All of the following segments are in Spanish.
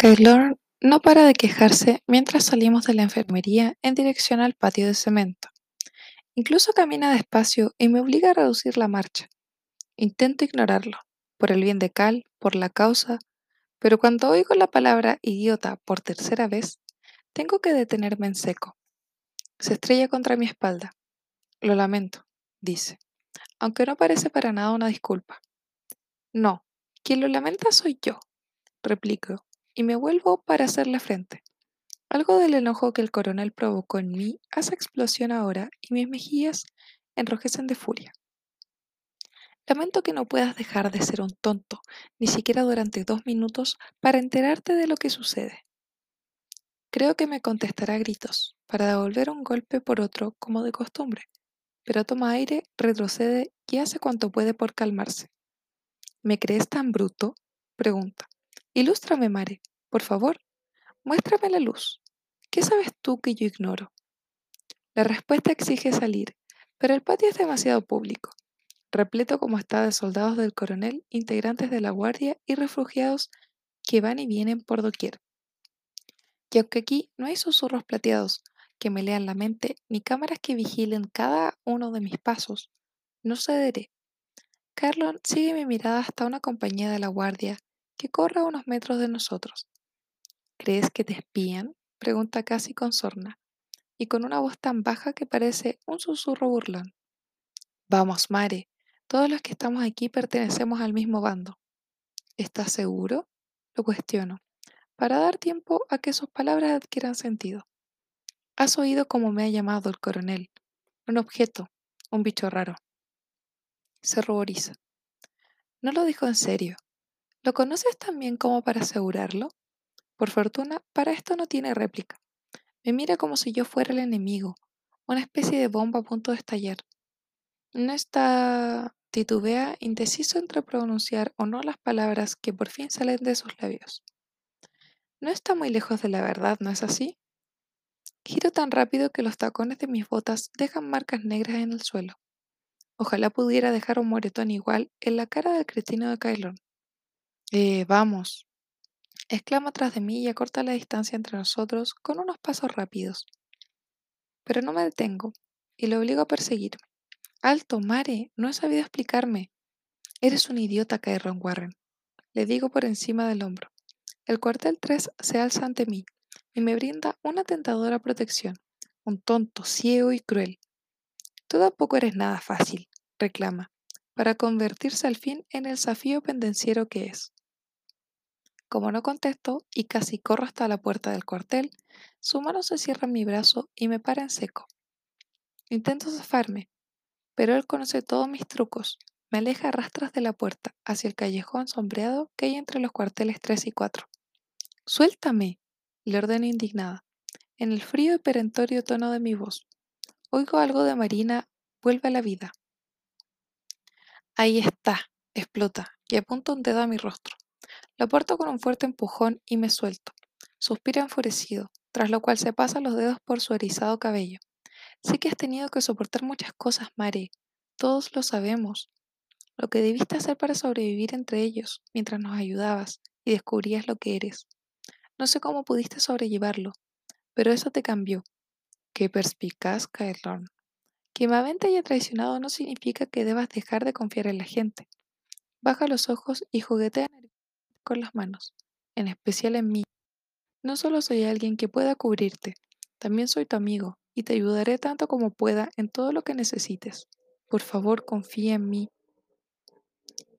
Kaylorn no para de quejarse mientras salimos de la enfermería en dirección al patio de cemento. Incluso camina despacio y me obliga a reducir la marcha. Intento ignorarlo, por el bien de Cal, por la causa, pero cuando oigo la palabra idiota por tercera vez, tengo que detenerme en seco. Se estrella contra mi espalda. Lo lamento, dice, aunque no parece para nada una disculpa. No, quien lo lamenta soy yo, replico, y me vuelvo para hacerle frente. Algo del enojo que el coronel provocó en mí hace explosión ahora y mis mejillas enrojecen de furia. Lamento que no puedas dejar de ser un tonto, ni siquiera durante dos minutos, para enterarte de lo que sucede. Creo que me contestará a gritos, para devolver un golpe por otro como de costumbre, pero toma aire, retrocede y hace cuanto puede por calmarse. ¿Me crees tan bruto? pregunta. Ilústrame, Mare, por favor. Muéstrame la luz. ¿Qué sabes tú que yo ignoro? La respuesta exige salir, pero el patio es demasiado público, repleto como está de soldados del coronel, integrantes de la guardia y refugiados que van y vienen por doquier. Y aunque aquí no hay susurros plateados que me lean la mente, ni cámaras que vigilen cada uno de mis pasos, no cederé. Carlon sigue mi mirada hasta una compañía de la guardia que corre a unos metros de nosotros. ¿Crees que te espían? pregunta casi con sorna, y con una voz tan baja que parece un susurro burlón. Vamos, Mare, todos los que estamos aquí pertenecemos al mismo bando. ¿Estás seguro? Lo cuestiono, para dar tiempo a que sus palabras adquieran sentido. Has oído cómo me ha llamado el coronel. Un objeto, un bicho raro. Se ruboriza. No lo dijo en serio. ¿Lo conoces tan bien como para asegurarlo? Por fortuna, para esto no tiene réplica. Me mira como si yo fuera el enemigo, una especie de bomba a punto de estallar. No está titubea, indeciso entre pronunciar o no las palabras que por fin salen de sus labios. No está muy lejos de la verdad, ¿no es así? Giro tan rápido que los tacones de mis botas dejan marcas negras en el suelo. Ojalá pudiera dejar un moretón igual en la cara del cretino de Kylon. Eh, vamos, exclama tras de mí y acorta la distancia entre nosotros con unos pasos rápidos. Pero no me detengo y lo obligo a perseguirme. Alto, Mare, no he sabido explicarme. Eres un idiota, Kyron Warren. Le digo por encima del hombro. El cuartel 3 se alza ante mí y me brinda una tentadora protección. Un tonto, ciego y cruel. Tú tampoco eres nada fácil, reclama, para convertirse al fin en el desafío pendenciero que es. Como no contesto y casi corro hasta la puerta del cuartel, su mano se cierra en mi brazo y me para en seco. Intento zafarme, pero él conoce todos mis trucos. Me aleja a rastras de la puerta hacia el callejón sombreado que hay entre los cuarteles 3 y 4. Suéltame, le ordeno indignada, en el frío y perentorio tono de mi voz. Oigo algo de Marina, vuelve a la vida. Ahí está, explota, y apunta un dedo a mi rostro. Lo aparto con un fuerte empujón y me suelto. Suspira enfurecido, tras lo cual se pasa los dedos por su erizado cabello. Sé que has tenido que soportar muchas cosas, Mare. Todos lo sabemos. Lo que debiste hacer para sobrevivir entre ellos, mientras nos ayudabas y descubrías lo que eres. No sé cómo pudiste sobrellevarlo, pero eso te cambió. Qué perspicaz, Kaelon. Que Mavente haya traicionado no significa que debas dejar de confiar en la gente. Baja los ojos y juguetea con las manos, en especial en mí. No solo soy alguien que pueda cubrirte, también soy tu amigo y te ayudaré tanto como pueda en todo lo que necesites. Por favor, confía en mí.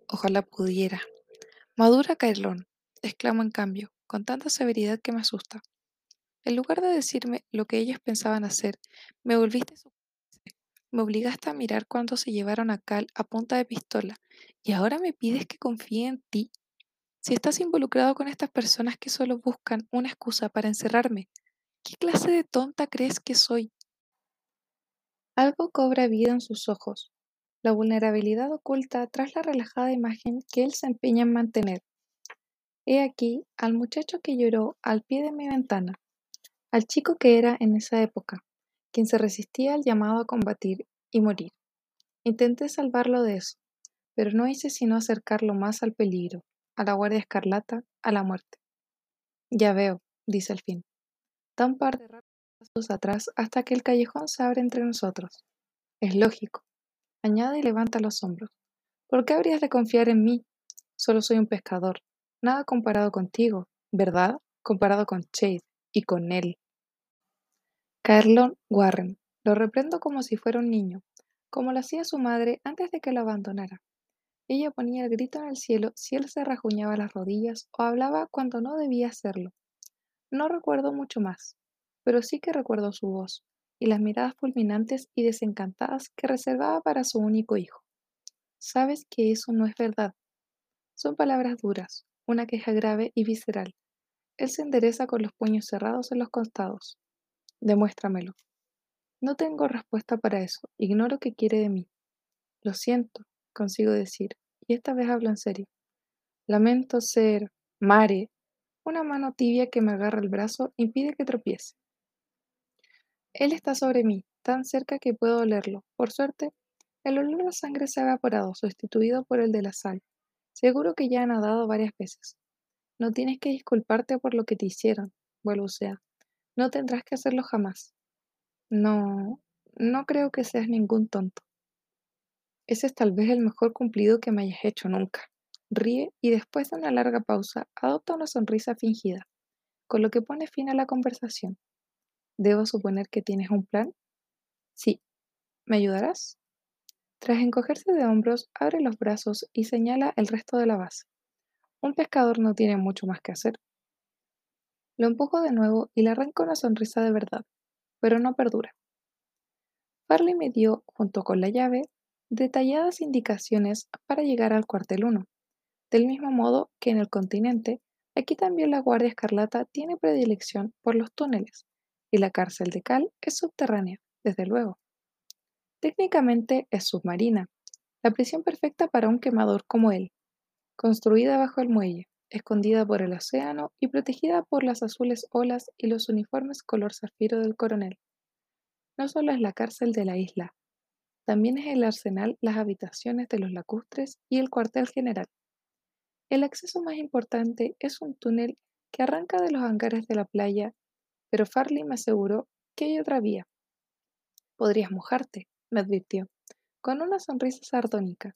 Ojalá pudiera. Madura, Caerlón, exclamo en cambio, con tanta severidad que me asusta. En lugar de decirme lo que ellos pensaban hacer, me volviste su me obligaste a mirar cuando se llevaron a Cal a punta de pistola y ahora me pides que confíe en ti. Si estás involucrado con estas personas que solo buscan una excusa para encerrarme, ¿qué clase de tonta crees que soy? Algo cobra vida en sus ojos, la vulnerabilidad oculta tras la relajada imagen que él se empeña en mantener. He aquí al muchacho que lloró al pie de mi ventana, al chico que era en esa época, quien se resistía al llamado a combatir y morir. Intenté salvarlo de eso, pero no hice sino acercarlo más al peligro, a la Guardia Escarlata, a la muerte. Ya veo, dice al fin. Da un par de rápidos pasos atrás hasta que el callejón se abre entre nosotros. Es lógico. Añade y levanta los hombros. ¿Por qué habrías de confiar en mí? Solo soy un pescador. Nada comparado contigo, ¿verdad? Comparado con Chase y con él. Carlon Warren. Lo reprendo como si fuera un niño, como lo hacía su madre antes de que lo abandonara. Ella ponía el grito en el cielo si él se rajuñaba las rodillas o hablaba cuando no debía hacerlo. No recuerdo mucho más, pero sí que recuerdo su voz y las miradas fulminantes y desencantadas que reservaba para su único hijo. Sabes que eso no es verdad. Son palabras duras, una queja grave y visceral. Él se endereza con los puños cerrados en los costados. Demuéstramelo. No tengo respuesta para eso. Ignoro qué quiere de mí. Lo siento, consigo decir, y esta vez hablo en serio. Lamento ser Mare. Una mano tibia que me agarra el brazo impide que tropiece. Él está sobre mí, tan cerca que puedo olerlo. Por suerte, el olor a sangre se ha evaporado, sustituido por el de la sal. Seguro que ya ha nadado varias veces. No tienes que disculparte por lo que te hicieron, sea. No tendrás que hacerlo jamás. No, no creo que seas ningún tonto. Ese es tal vez el mejor cumplido que me hayas hecho nunca. Ríe y después de una larga pausa adopta una sonrisa fingida, con lo que pone fin a la conversación. ¿Debo suponer que tienes un plan? Sí. ¿Me ayudarás? Tras encogerse de hombros, abre los brazos y señala el resto de la base. Un pescador no tiene mucho más que hacer. Lo empujo de nuevo y le arranco una sonrisa de verdad, pero no perdura. Farley me dio, junto con la llave, detalladas indicaciones para llegar al cuartel 1. Del mismo modo que en el continente, aquí también la Guardia Escarlata tiene predilección por los túneles, y la cárcel de Cal es subterránea, desde luego. Técnicamente es submarina, la prisión perfecta para un quemador como él, construida bajo el muelle, escondida por el océano y protegida por las azules olas y los uniformes color zafiro del coronel. No solo es la cárcel de la isla, también es el arsenal, las habitaciones de los lacustres y el cuartel general. El acceso más importante es un túnel que arranca de los hangares de la playa, pero Farley me aseguró que hay otra vía. Podrías mojarte, me advirtió, con una sonrisa sardónica.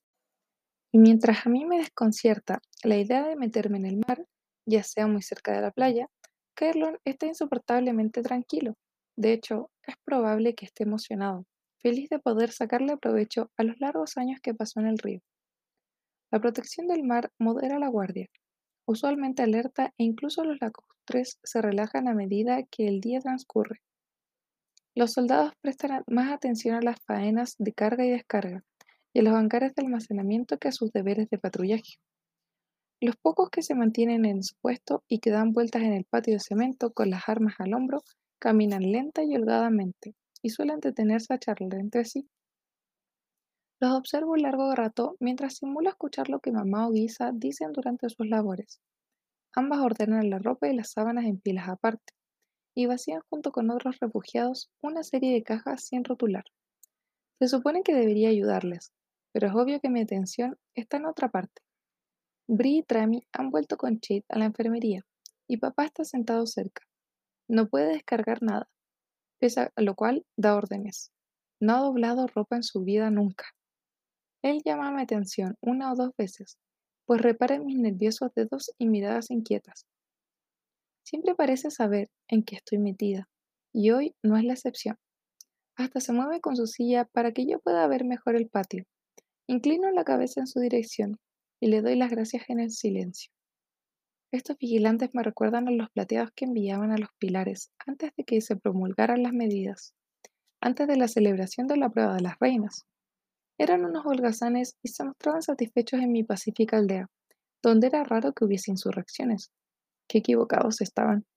Y mientras a mí me desconcierta la idea de meterme en el mar, ya sea muy cerca de la playa, Carlon está insoportablemente tranquilo. De hecho, es probable que esté emocionado feliz de poder sacarle provecho a los largos años que pasó en el río. La protección del mar modera la guardia, usualmente alerta e incluso los lacustres se relajan a medida que el día transcurre. Los soldados prestan más atención a las faenas de carga y descarga y a los hangares de almacenamiento que a sus deberes de patrullaje. Los pocos que se mantienen en su puesto y que dan vueltas en el patio de cemento con las armas al hombro caminan lenta y holgadamente, y suelen detenerse a charlar entre sí. Los observo un largo rato mientras simulo escuchar lo que mamá o Guisa dicen durante sus labores. Ambas ordenan la ropa y las sábanas en pilas aparte, y vacían junto con otros refugiados una serie de cajas sin rotular. Se supone que debería ayudarles, pero es obvio que mi atención está en otra parte. Bri y Trami han vuelto con Chit a la enfermería, y papá está sentado cerca. No puede descargar nada, a lo cual da órdenes. No ha doblado ropa en su vida nunca. Él llama mi atención una o dos veces, pues repara en mis nerviosos dedos y miradas inquietas. Siempre parece saber en qué estoy metida, y hoy no es la excepción. Hasta se mueve con su silla para que yo pueda ver mejor el patio. Inclino la cabeza en su dirección y le doy las gracias en el silencio. Estos vigilantes me recuerdan a los plateados que enviaban a los pilares antes de que se promulgaran las medidas, antes de la celebración de la prueba de las reinas. Eran unos holgazanes y se mostraban satisfechos en mi pacífica aldea, donde era raro que hubiese insurrecciones. Qué equivocados estaban.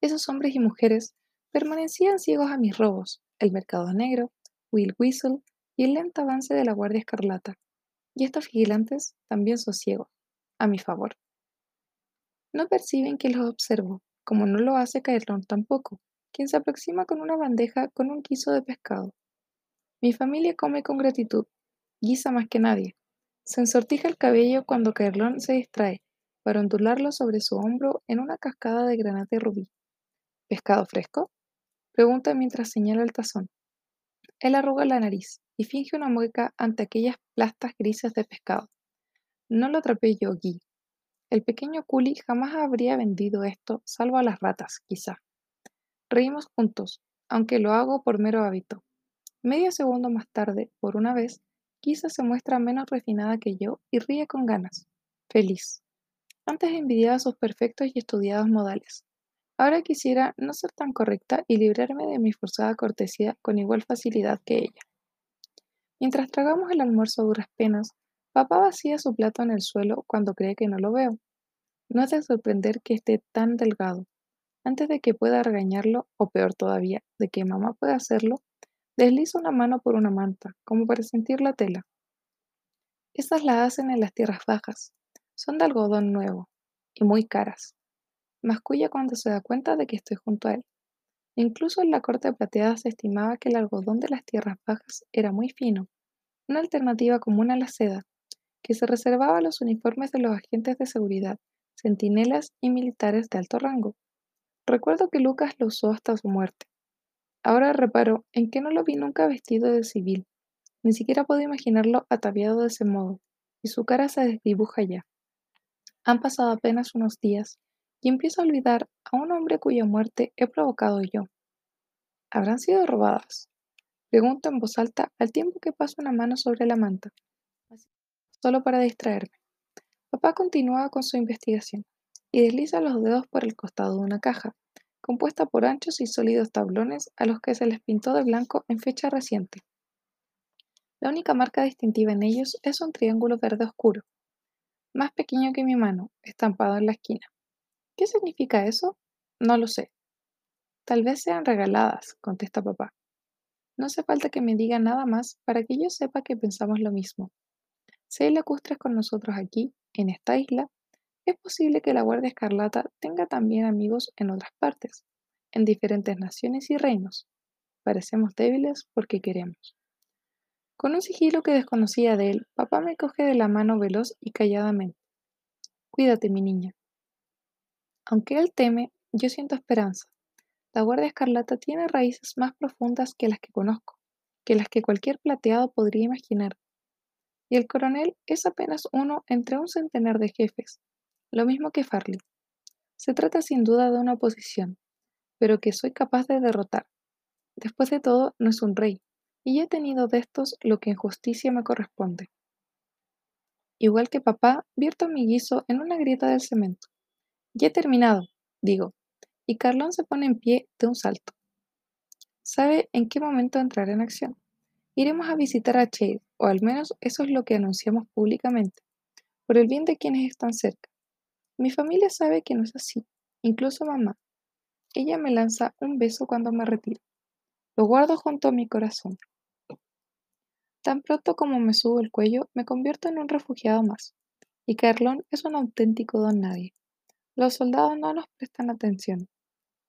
Esos hombres y mujeres permanecían ciegos a mis robos, el mercado negro, Will Whistle y el lento avance de la Guardia Escarlata. Y estos vigilantes también son ciegos, a mi favor. No perciben que los observo, como no lo hace Caerlón tampoco, quien se aproxima con una bandeja con un guiso de pescado. Mi familia come con gratitud, guisa más que nadie. Se ensortija el cabello cuando Caerlón se distrae, para ondularlo sobre su hombro en una cascada de granate rubí. ¿Pescado fresco? Pregunta mientras señala el tazón. Él arruga la nariz y finge una mueca ante aquellas plastas grises de pescado. No lo atrapé yo, Guy. El pequeño culi jamás habría vendido esto, salvo a las ratas, quizá. Reímos juntos, aunque lo hago por mero hábito. Medio segundo más tarde, por una vez, quizá se muestra menos refinada que yo y ríe con ganas. Feliz. Antes envidiaba sus perfectos y estudiados modales. Ahora quisiera no ser tan correcta y librarme de mi forzada cortesía con igual facilidad que ella. Mientras tragamos el almuerzo a duras penas, papá vacía su plato en el suelo cuando cree que no lo veo. No es de sorprender que esté tan delgado. Antes de que pueda regañarlo, o peor todavía, de que mamá pueda hacerlo, desliza una mano por una manta, como para sentir la tela. Estas las hacen en las tierras bajas. Son de algodón nuevo y muy caras. Masculla cuando se da cuenta de que estoy junto a él. Incluso en la corte plateada se estimaba que el algodón de las tierras bajas era muy fino, una alternativa común a la seda, que se reservaba los uniformes de los agentes de seguridad, centinelas y militares de alto rango. Recuerdo que Lucas lo usó hasta su muerte. Ahora reparo en que no lo vi nunca vestido de civil, ni siquiera puedo imaginarlo ataviado de ese modo, y su cara se desdibuja ya. Han pasado apenas unos días y empiezo a olvidar a un hombre cuya muerte he provocado yo. ¿Habrán sido robadas? Pregunto en voz alta al tiempo que paso una mano sobre la manta, solo para distraerme. Papá continúa con su investigación y desliza los dedos por el costado de una caja, compuesta por anchos y sólidos tablones a los que se les pintó de blanco en fecha reciente. La única marca distintiva en ellos es un triángulo verde oscuro, más pequeño que mi mano, estampado en la esquina. ¿Qué significa eso? No lo sé. Tal vez sean regaladas, contesta papá. No hace falta que me diga nada más para que yo sepa que pensamos lo mismo. Si hay lacustres con nosotros aquí, en esta isla, es posible que la Guardia Escarlata tenga también amigos en otras partes, en diferentes naciones y reinos. Parecemos débiles porque queremos. Con un sigilo que desconocía de él, papá me coge de la mano veloz y calladamente. Cuídate, mi niña. Aunque él teme, yo siento esperanza. La Guardia Escarlata tiene raíces más profundas que las que conozco, que las que cualquier plateado podría imaginar. Y el coronel es apenas uno entre un centenar de jefes, lo mismo que Farley. Se trata sin duda de una oposición, pero que soy capaz de derrotar. Después de todo, no es un rey, y he tenido de estos lo que en justicia me corresponde. Igual que papá, vierto mi guiso en una grieta del cemento. Ya he terminado, digo, y Carlón se pone en pie de un salto. Sabe en qué momento entrar en acción. Iremos a visitar a Chade, o al menos eso es lo que anunciamos públicamente, por el bien de quienes están cerca. Mi familia sabe que no es así, incluso mamá. Ella me lanza un beso cuando me retiro. Lo guardo junto a mi corazón. Tan pronto como me subo el cuello, me convierto en un refugiado más, y Carlón es un auténtico don nadie. Los soldados no nos prestan atención.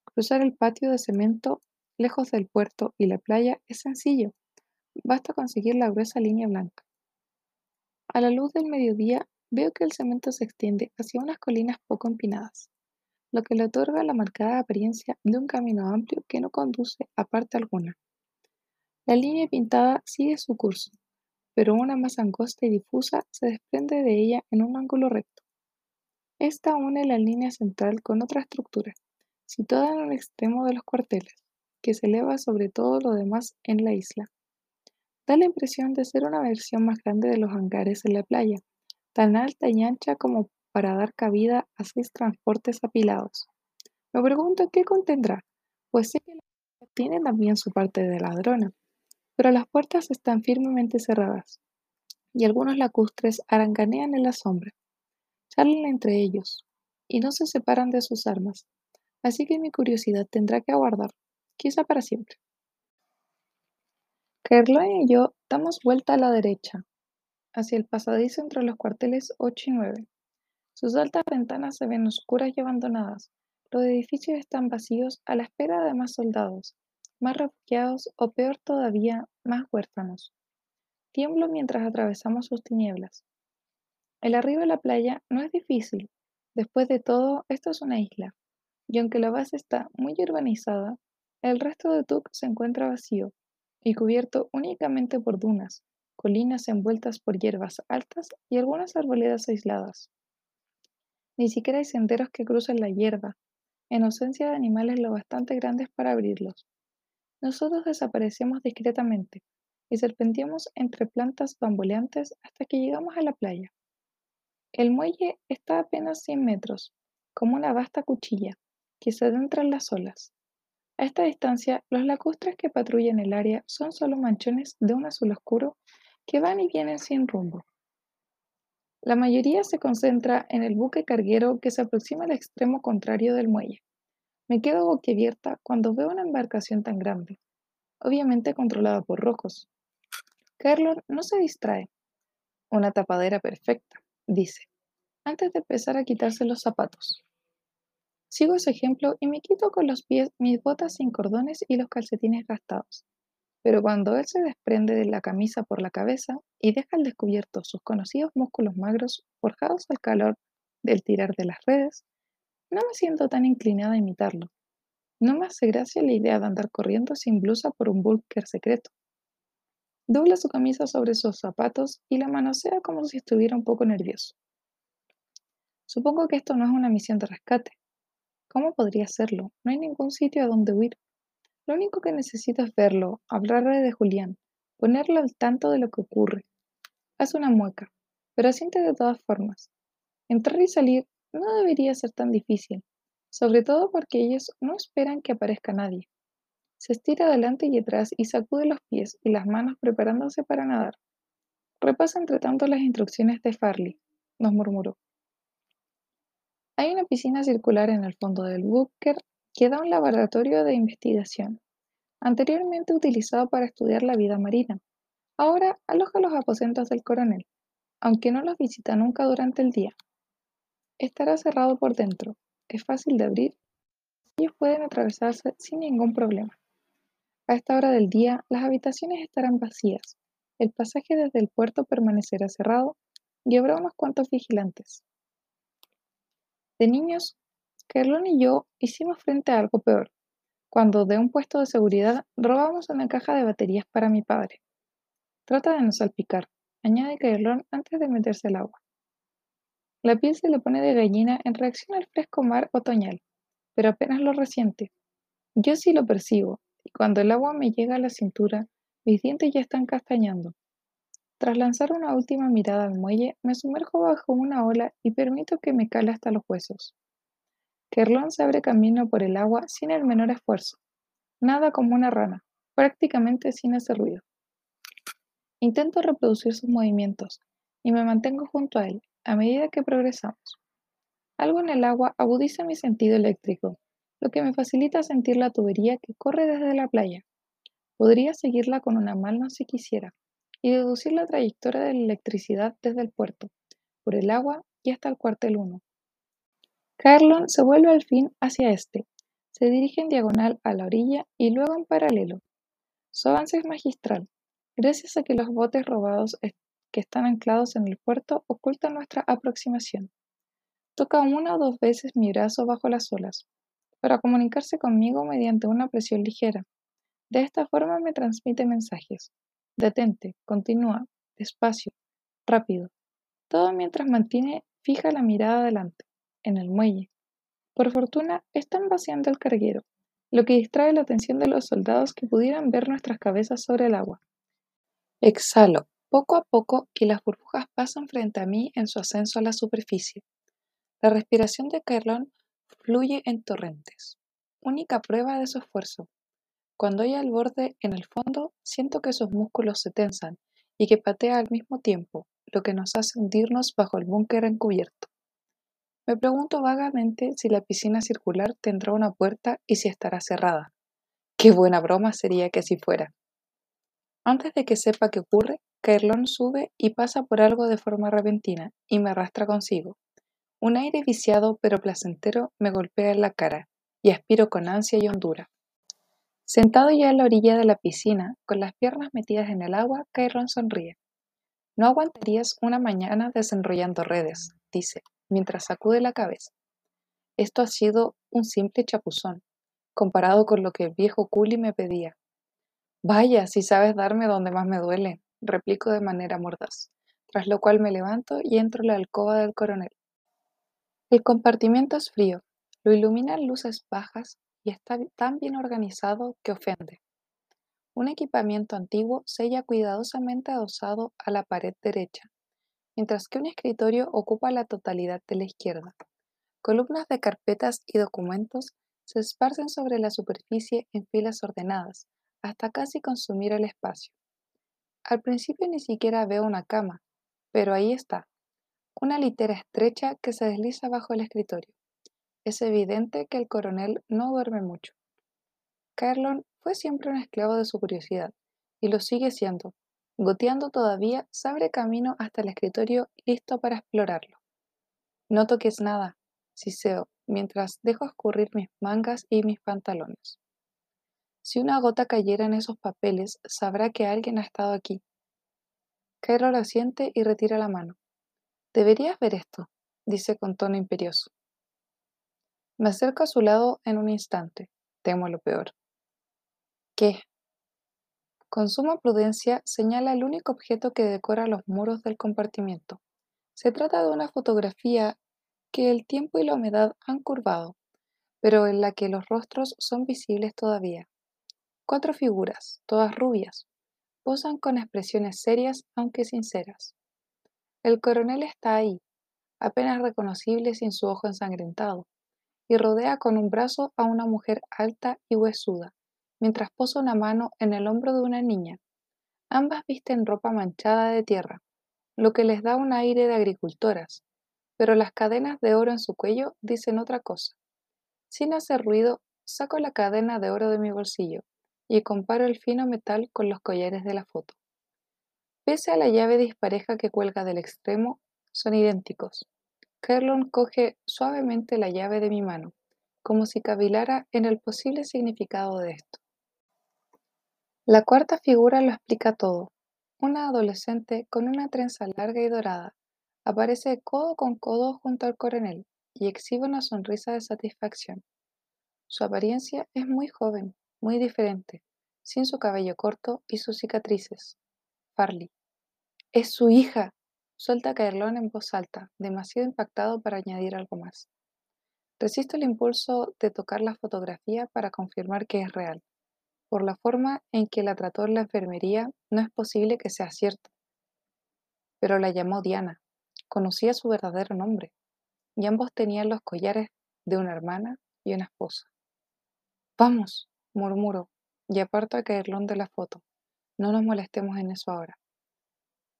Cruzar el patio de cemento lejos del puerto y la playa es sencillo. Basta conseguir la gruesa línea blanca. A la luz del mediodía veo que el cemento se extiende hacia unas colinas poco empinadas, lo que le otorga la marcada apariencia de un camino amplio que no conduce a parte alguna. La línea pintada sigue su curso, pero una más angosta y difusa se desprende de ella en un ángulo recto. Esta une la línea central con otra estructura, situada en el extremo de los cuarteles, que se eleva sobre todo lo demás en la isla. Da la impresión de ser una versión más grande de los hangares en la playa, tan alta y ancha como para dar cabida a seis transportes apilados. Me pregunto qué contendrá, pues sé que la tiene también su parte de ladrona, pero las puertas están firmemente cerradas, y algunos lacustres aranganean en la sombra charlan entre ellos, y no se separan de sus armas, así que mi curiosidad tendrá que aguardar, quizá para siempre. Kerloin y yo damos vuelta a la derecha, hacia el pasadizo entre los cuarteles 8 y 9. Sus altas ventanas se ven oscuras y abandonadas. Los edificios están vacíos a la espera de más soldados, más refugiados o peor todavía, más huérfanos. Tiemblo mientras atravesamos sus tinieblas. El arribo a la playa no es difícil. Después de todo, esto es una isla, y aunque la base está muy urbanizada, el resto de Tuk se encuentra vacío y cubierto únicamente por dunas, colinas envueltas por hierbas altas y algunas arboledas aisladas. Ni siquiera hay senderos que crucen la hierba, en ausencia de animales lo bastante grandes para abrirlos. Nosotros desaparecemos discretamente y serpenteamos entre plantas bamboleantes hasta que llegamos a la playa. El muelle está a apenas 100 metros, como una vasta cuchilla, que se adentra en las olas. A esta distancia, los lacustres que patrullan el área son solo manchones de un azul oscuro que van y vienen sin rumbo. La mayoría se concentra en el buque carguero que se aproxima al extremo contrario del muelle. Me quedo boquiabierta cuando veo una embarcación tan grande, obviamente controlada por rojos. Carlon no se distrae. Una tapadera perfecta, dice, antes de empezar a quitarse los zapatos. Sigo ese ejemplo y me quito con los pies mis botas sin cordones y los calcetines gastados. Pero cuando él se desprende de la camisa por la cabeza y deja al descubierto sus conocidos músculos magros forjados al calor del tirar de las redes, no me siento tan inclinada a imitarlo. No me hace gracia la idea de andar corriendo sin blusa por un búnker secreto. Dobla su camisa sobre sus zapatos y la manosea como si estuviera un poco nervioso. Supongo que esto no es una misión de rescate. ¿Cómo podría serlo? No hay ningún sitio a donde huir. Lo único que necesito es verlo, hablarle de Julián, ponerlo al tanto de lo que ocurre. Hace una mueca, pero siente de todas formas. Entrar y salir no debería ser tan difícil, sobre todo porque ellos no esperan que aparezca nadie. Se estira adelante y atrás y sacude los pies y las manos preparándose para nadar. Repasa entre tanto las instrucciones de Farley, nos murmuró. Hay una piscina circular en el fondo del búnker queda un laboratorio de investigación, anteriormente utilizado para estudiar la vida marina. Ahora aloja los aposentos del coronel, aunque no los visita nunca durante el día. Estará cerrado por dentro, es fácil de abrir, y ellos pueden atravesarse sin ningún problema. A esta hora del día, las habitaciones estarán vacías, el pasaje desde el puerto permanecerá cerrado y habrá unos cuantos vigilantes. De niños, Carlón y yo hicimos frente a algo peor, cuando de un puesto de seguridad robamos una caja de baterías para mi padre. Trata de no salpicar, añade Carlón antes de meterse al agua. La piel se le pone de gallina en reacción al fresco mar otoñal, pero apenas lo resiente. Yo sí lo percibo, y cuando el agua me llega a la cintura, mis dientes ya están castañando. Tras lanzar una última mirada al muelle, me sumerjo bajo una ola y permito que me cale hasta los huesos. Kerlon se abre camino por el agua sin el menor esfuerzo, nada como una rana, prácticamente sin ese ruido. Intento reproducir sus movimientos y me mantengo junto a él a medida que progresamos. Algo en el agua agudiza mi sentido eléctrico, lo que me facilita sentir la tubería que corre desde la playa. Podría seguirla con una mano si quisiera y deducir la trayectoria de la electricidad desde el puerto, por el agua y hasta el cuartel 1. Carlon se vuelve al fin hacia este, se dirige en diagonal a la orilla y luego en paralelo. Su avance es magistral, gracias a que los botes robados que están anclados en el puerto ocultan nuestra aproximación. Toca una o dos veces mi brazo bajo las olas, para comunicarse conmigo mediante una presión ligera. De esta forma me transmite mensajes. Detente, continúa, despacio, rápido. Todo mientras mantiene fija la mirada adelante en el muelle. Por fortuna, están vaciando el carguero, lo que distrae la atención de los soldados que pudieran ver nuestras cabezas sobre el agua. Exhalo, poco a poco, y las burbujas pasan frente a mí en su ascenso a la superficie. La respiración de Carlon fluye en torrentes, única prueba de su esfuerzo. Cuando hay al borde en el fondo, siento que sus músculos se tensan y que patea al mismo tiempo, lo que nos hace hundirnos bajo el búnker encubierto. Me pregunto vagamente si la piscina circular tendrá una puerta y si estará cerrada. Qué buena broma sería que así fuera. Antes de que sepa qué ocurre, Carlón sube y pasa por algo de forma repentina y me arrastra consigo. Un aire viciado pero placentero me golpea en la cara y aspiro con ansia y hondura. Sentado ya a la orilla de la piscina, con las piernas metidas en el agua, Cairón sonríe. No aguantarías una mañana desenrollando redes, dice mientras sacude la cabeza. Esto ha sido un simple chapuzón, comparado con lo que el viejo Culi me pedía. Vaya, si sabes darme donde más me duele, replico de manera mordaz, tras lo cual me levanto y entro en la alcoba del coronel. El compartimiento es frío, lo iluminan luces bajas y está tan bien organizado que ofende. Un equipamiento antiguo sella cuidadosamente adosado a la pared derecha, mientras que un escritorio ocupa la totalidad de la izquierda. Columnas de carpetas y documentos se esparcen sobre la superficie en filas ordenadas, hasta casi consumir el espacio. Al principio ni siquiera veo una cama, pero ahí está, una litera estrecha que se desliza bajo el escritorio. Es evidente que el coronel no duerme mucho. Carlon fue siempre un esclavo de su curiosidad, y lo sigue siendo. Goteando todavía, se abre camino hasta el escritorio listo para explorarlo. No toques nada, siseo, mientras dejo escurrir mis mangas y mis pantalones. Si una gota cayera en esos papeles, sabrá que alguien ha estado aquí. Cairo lo siente y retira la mano. Deberías ver esto, dice con tono imperioso. Me acerco a su lado en un instante. Temo lo peor. ¿Qué? Con suma prudencia señala el único objeto que decora los muros del compartimiento. Se trata de una fotografía que el tiempo y la humedad han curvado, pero en la que los rostros son visibles todavía. Cuatro figuras, todas rubias, posan con expresiones serias aunque sinceras. El coronel está ahí, apenas reconocible sin su ojo ensangrentado, y rodea con un brazo a una mujer alta y huesuda, mientras posa una mano en el hombro de una niña. Ambas visten ropa manchada de tierra, lo que les da un aire de agricultoras, pero las cadenas de oro en su cuello dicen otra cosa. Sin hacer ruido, saco la cadena de oro de mi bolsillo y comparo el fino metal con los collares de la foto. Pese a la llave dispareja que cuelga del extremo, son idénticos. Carlon coge suavemente la llave de mi mano, como si cavilara en el posible significado de esto. La cuarta figura lo explica todo. Una adolescente con una trenza larga y dorada aparece codo con codo junto al coronel y exhibe una sonrisa de satisfacción. Su apariencia es muy joven, muy diferente, sin su cabello corto y sus cicatrices. Farley. Es su hija. Suelta Caerlón en voz alta, demasiado impactado para añadir algo más. Resisto el impulso de tocar la fotografía para confirmar que es real. Por la forma en que la trató en la enfermería, no es posible que sea cierto. Pero la llamó Diana. Conocía su verdadero nombre. Y ambos tenían los collares de una hermana y una esposa. Vamos, murmuro, y aparto a Caerlón de la foto. No nos molestemos en eso ahora.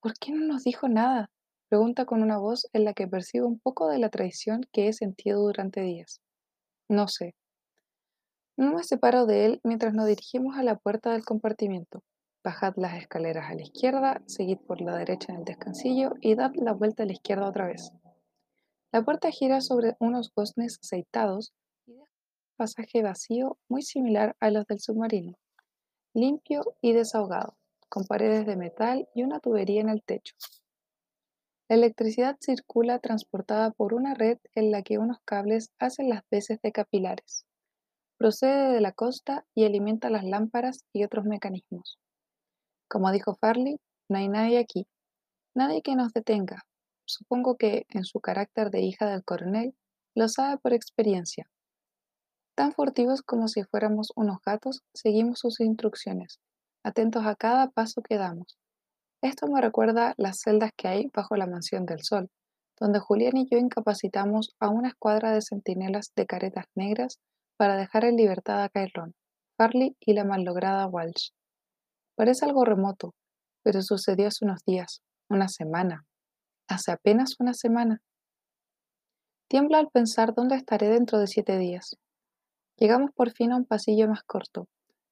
¿Por qué no nos dijo nada? Pregunta con una voz en la que percibo un poco de la traición que he sentido durante días. No sé. No me separo de él mientras nos dirigimos a la puerta del compartimiento. Bajad las escaleras a la izquierda, seguid por la derecha en el descansillo y dad la vuelta a la izquierda otra vez. La puerta gira sobre unos goznes aceitados y deja un pasaje vacío muy similar a los del submarino, limpio y desahogado, con paredes de metal y una tubería en el techo. La electricidad circula transportada por una red en la que unos cables hacen las veces de capilares. Procede de la costa y alimenta las lámparas y otros mecanismos. Como dijo Farley, no hay nadie aquí, nadie que nos detenga. Supongo que, en su carácter de hija del coronel, lo sabe por experiencia. Tan furtivos como si fuéramos unos gatos, seguimos sus instrucciones, atentos a cada paso que damos. Esto me recuerda las celdas que hay bajo la mansión del sol, donde Julián y yo incapacitamos a una escuadra de centinelas de caretas negras para dejar en libertad a Cairlón, Farley y la malograda Walsh. Parece algo remoto, pero sucedió hace unos días, una semana, hace apenas una semana. Tiemblo al pensar dónde estaré dentro de siete días. Llegamos por fin a un pasillo más corto,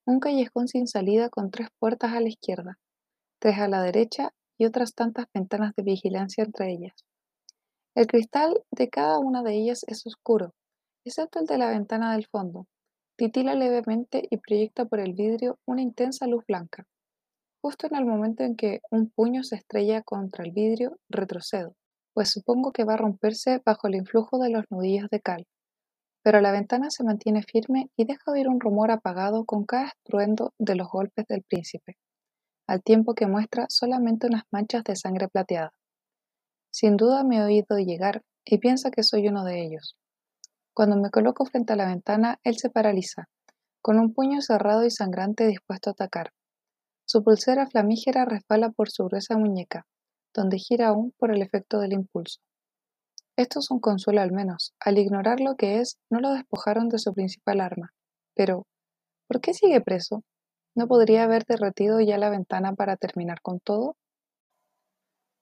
un callejón sin salida con tres puertas a la izquierda tres a la derecha y otras tantas ventanas de vigilancia entre ellas. El cristal de cada una de ellas es oscuro, excepto el de la ventana del fondo. Titila levemente y proyecta por el vidrio una intensa luz blanca. Justo en el momento en que un puño se estrella contra el vidrio, retrocedo, pues supongo que va a romperse bajo el influjo de los nudillos de cal. Pero la ventana se mantiene firme y deja oír un rumor apagado con cada estruendo de los golpes del príncipe, al tiempo que muestra solamente unas manchas de sangre plateada. Sin duda me he oído llegar y piensa que soy uno de ellos. Cuando me coloco frente a la ventana, él se paraliza, con un puño cerrado y sangrante dispuesto a atacar. Su pulsera flamígera resbala por su gruesa muñeca, donde gira aún por el efecto del impulso. Esto es un consuelo al menos. Al ignorar lo que es, no lo despojaron de su principal arma. Pero, ¿por qué sigue preso? ¿No podría haber derretido ya la ventana para terminar con todo?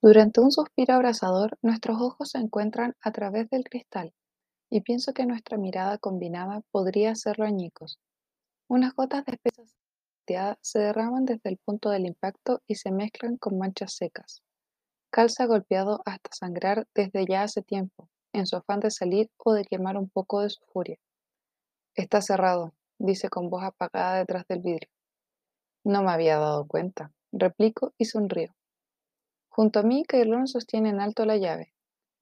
Durante un suspiro abrasador, nuestros ojos se encuentran a través del cristal, y pienso que nuestra mirada combinada podría hacerlo añicos. Unas gotas de espesa se derraman desde el punto del impacto y se mezclan con manchas secas. Calza golpeado hasta sangrar desde ya hace tiempo, en su afán de salir o de quemar un poco de su furia. Está cerrado, dice con voz apagada detrás del vidrio. No me había dado cuenta, replico y sonrío. Junto a mí, Cailón sostiene en alto la llave.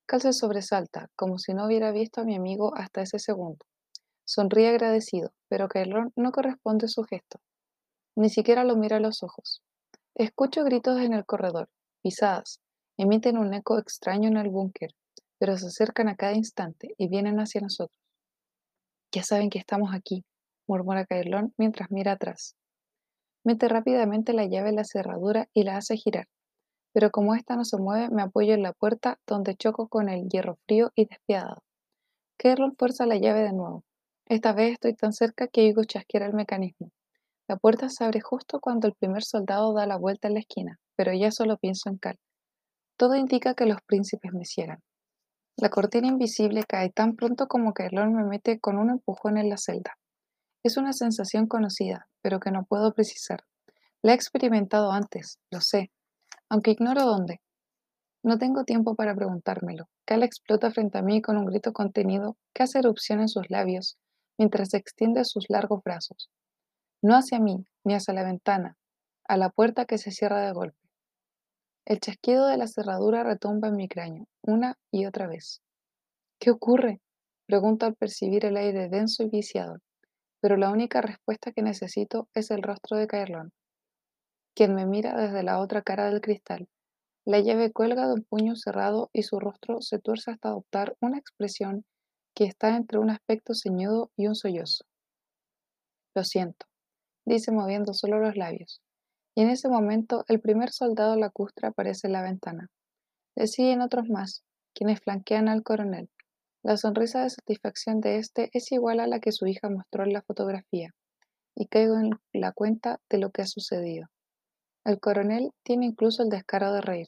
Cal se sobresalta, como si no hubiera visto a mi amigo hasta ese segundo. Sonríe agradecido, pero Cailón no corresponde su gesto. Ni siquiera lo mira a los ojos. Escucho gritos en el corredor, pisadas, emiten un eco extraño en el búnker, pero se acercan a cada instante y vienen hacia nosotros. Ya saben que estamos aquí, murmura Cailón mientras mira atrás. Mete rápidamente la llave en la cerradura y la hace girar, pero como ésta no se mueve, me apoyo en la puerta donde choco con el hierro frío y despiadado. Cairlon fuerza la llave de nuevo. Esta vez estoy tan cerca que oigo chasquear el mecanismo. La puerta se abre justo cuando el primer soldado da la vuelta en la esquina, pero ya solo pienso en Cal. Todo indica que los príncipes me ciegan. La cortina invisible cae tan pronto como Caerlón me mete con un empujón en la celda. Es una sensación conocida, pero que no puedo precisar. La he experimentado antes, lo sé, aunque ignoro dónde. No tengo tiempo para preguntármelo. Cal explota frente a mí con un grito contenido que hace erupción en sus labios mientras extiende sus largos brazos no hacia mí, ni hacia la ventana, a la puerta que se cierra de golpe. El chasquido de la cerradura retumba en mi cráneo, una y otra vez. ¿Qué ocurre? Pregunto al percibir el aire denso y viciado, pero la única respuesta que necesito es el rostro de Caerlón, quien me mira desde la otra cara del cristal. La llave cuelga de un puño cerrado y su rostro se tuerce hasta adoptar una expresión que está entre un aspecto ceñudo y un sollozo. Lo siento, dice moviendo solo los labios. Y en ese momento el primer soldado lacustre aparece en la ventana. Le siguen otros más, quienes flanquean al coronel. La sonrisa de satisfacción de este es igual a la que su hija mostró en la fotografía, y caigo en la cuenta de lo que ha sucedido. El coronel tiene incluso el descaro de reír.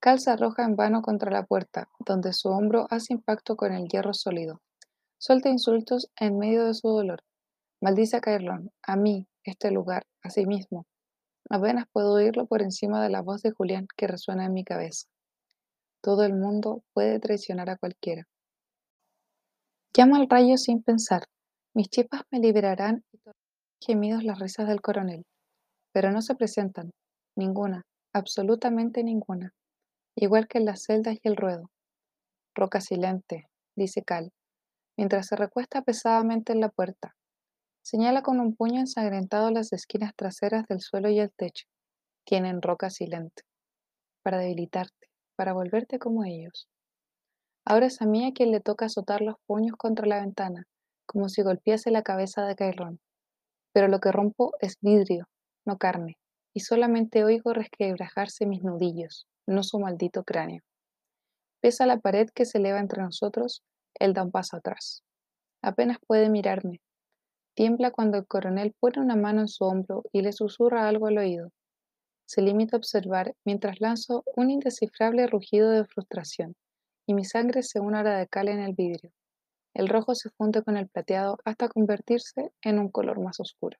Cal se arroja en vano contra la puerta, donde su hombro hace impacto con el hierro sólido. Suelta insultos en medio de su dolor, Maldice a Caerlón, a mí, este lugar, a sí mismo. Apenas puedo oírlo por encima de la voz de Julián que resuena en mi cabeza. Todo el mundo puede traicionar a cualquiera. Llamo al rayo sin pensar. Mis chispas me liberarán y gemidos las risas del coronel. Pero no se presentan. Ninguna, absolutamente ninguna. Igual que en las celdas y el ruedo. Roca silente, dice Cal, mientras se recuesta pesadamente en la puerta, Señala con un puño ensangrentado las esquinas traseras del suelo y el techo. Tienen roca silente. Para debilitarte, para volverte como ellos. Ahora es a mí a quien le toca azotar los puños contra la ventana, como si golpease la cabeza de Cairrón. Pero lo que rompo es vidrio, no carne, y solamente oigo resquebrajarse mis nudillos, no su maldito cráneo. Pesa la pared que se eleva entre nosotros, él da un paso atrás. Apenas puede mirarme, Tiembla cuando el coronel pone una mano en su hombro y le susurra algo al oído. Se limita a observar mientras lanzo un indescifrable rugido de frustración, y mi sangre se une a la de cal en el vidrio. El rojo se funde con el plateado hasta convertirse en un color más oscuro.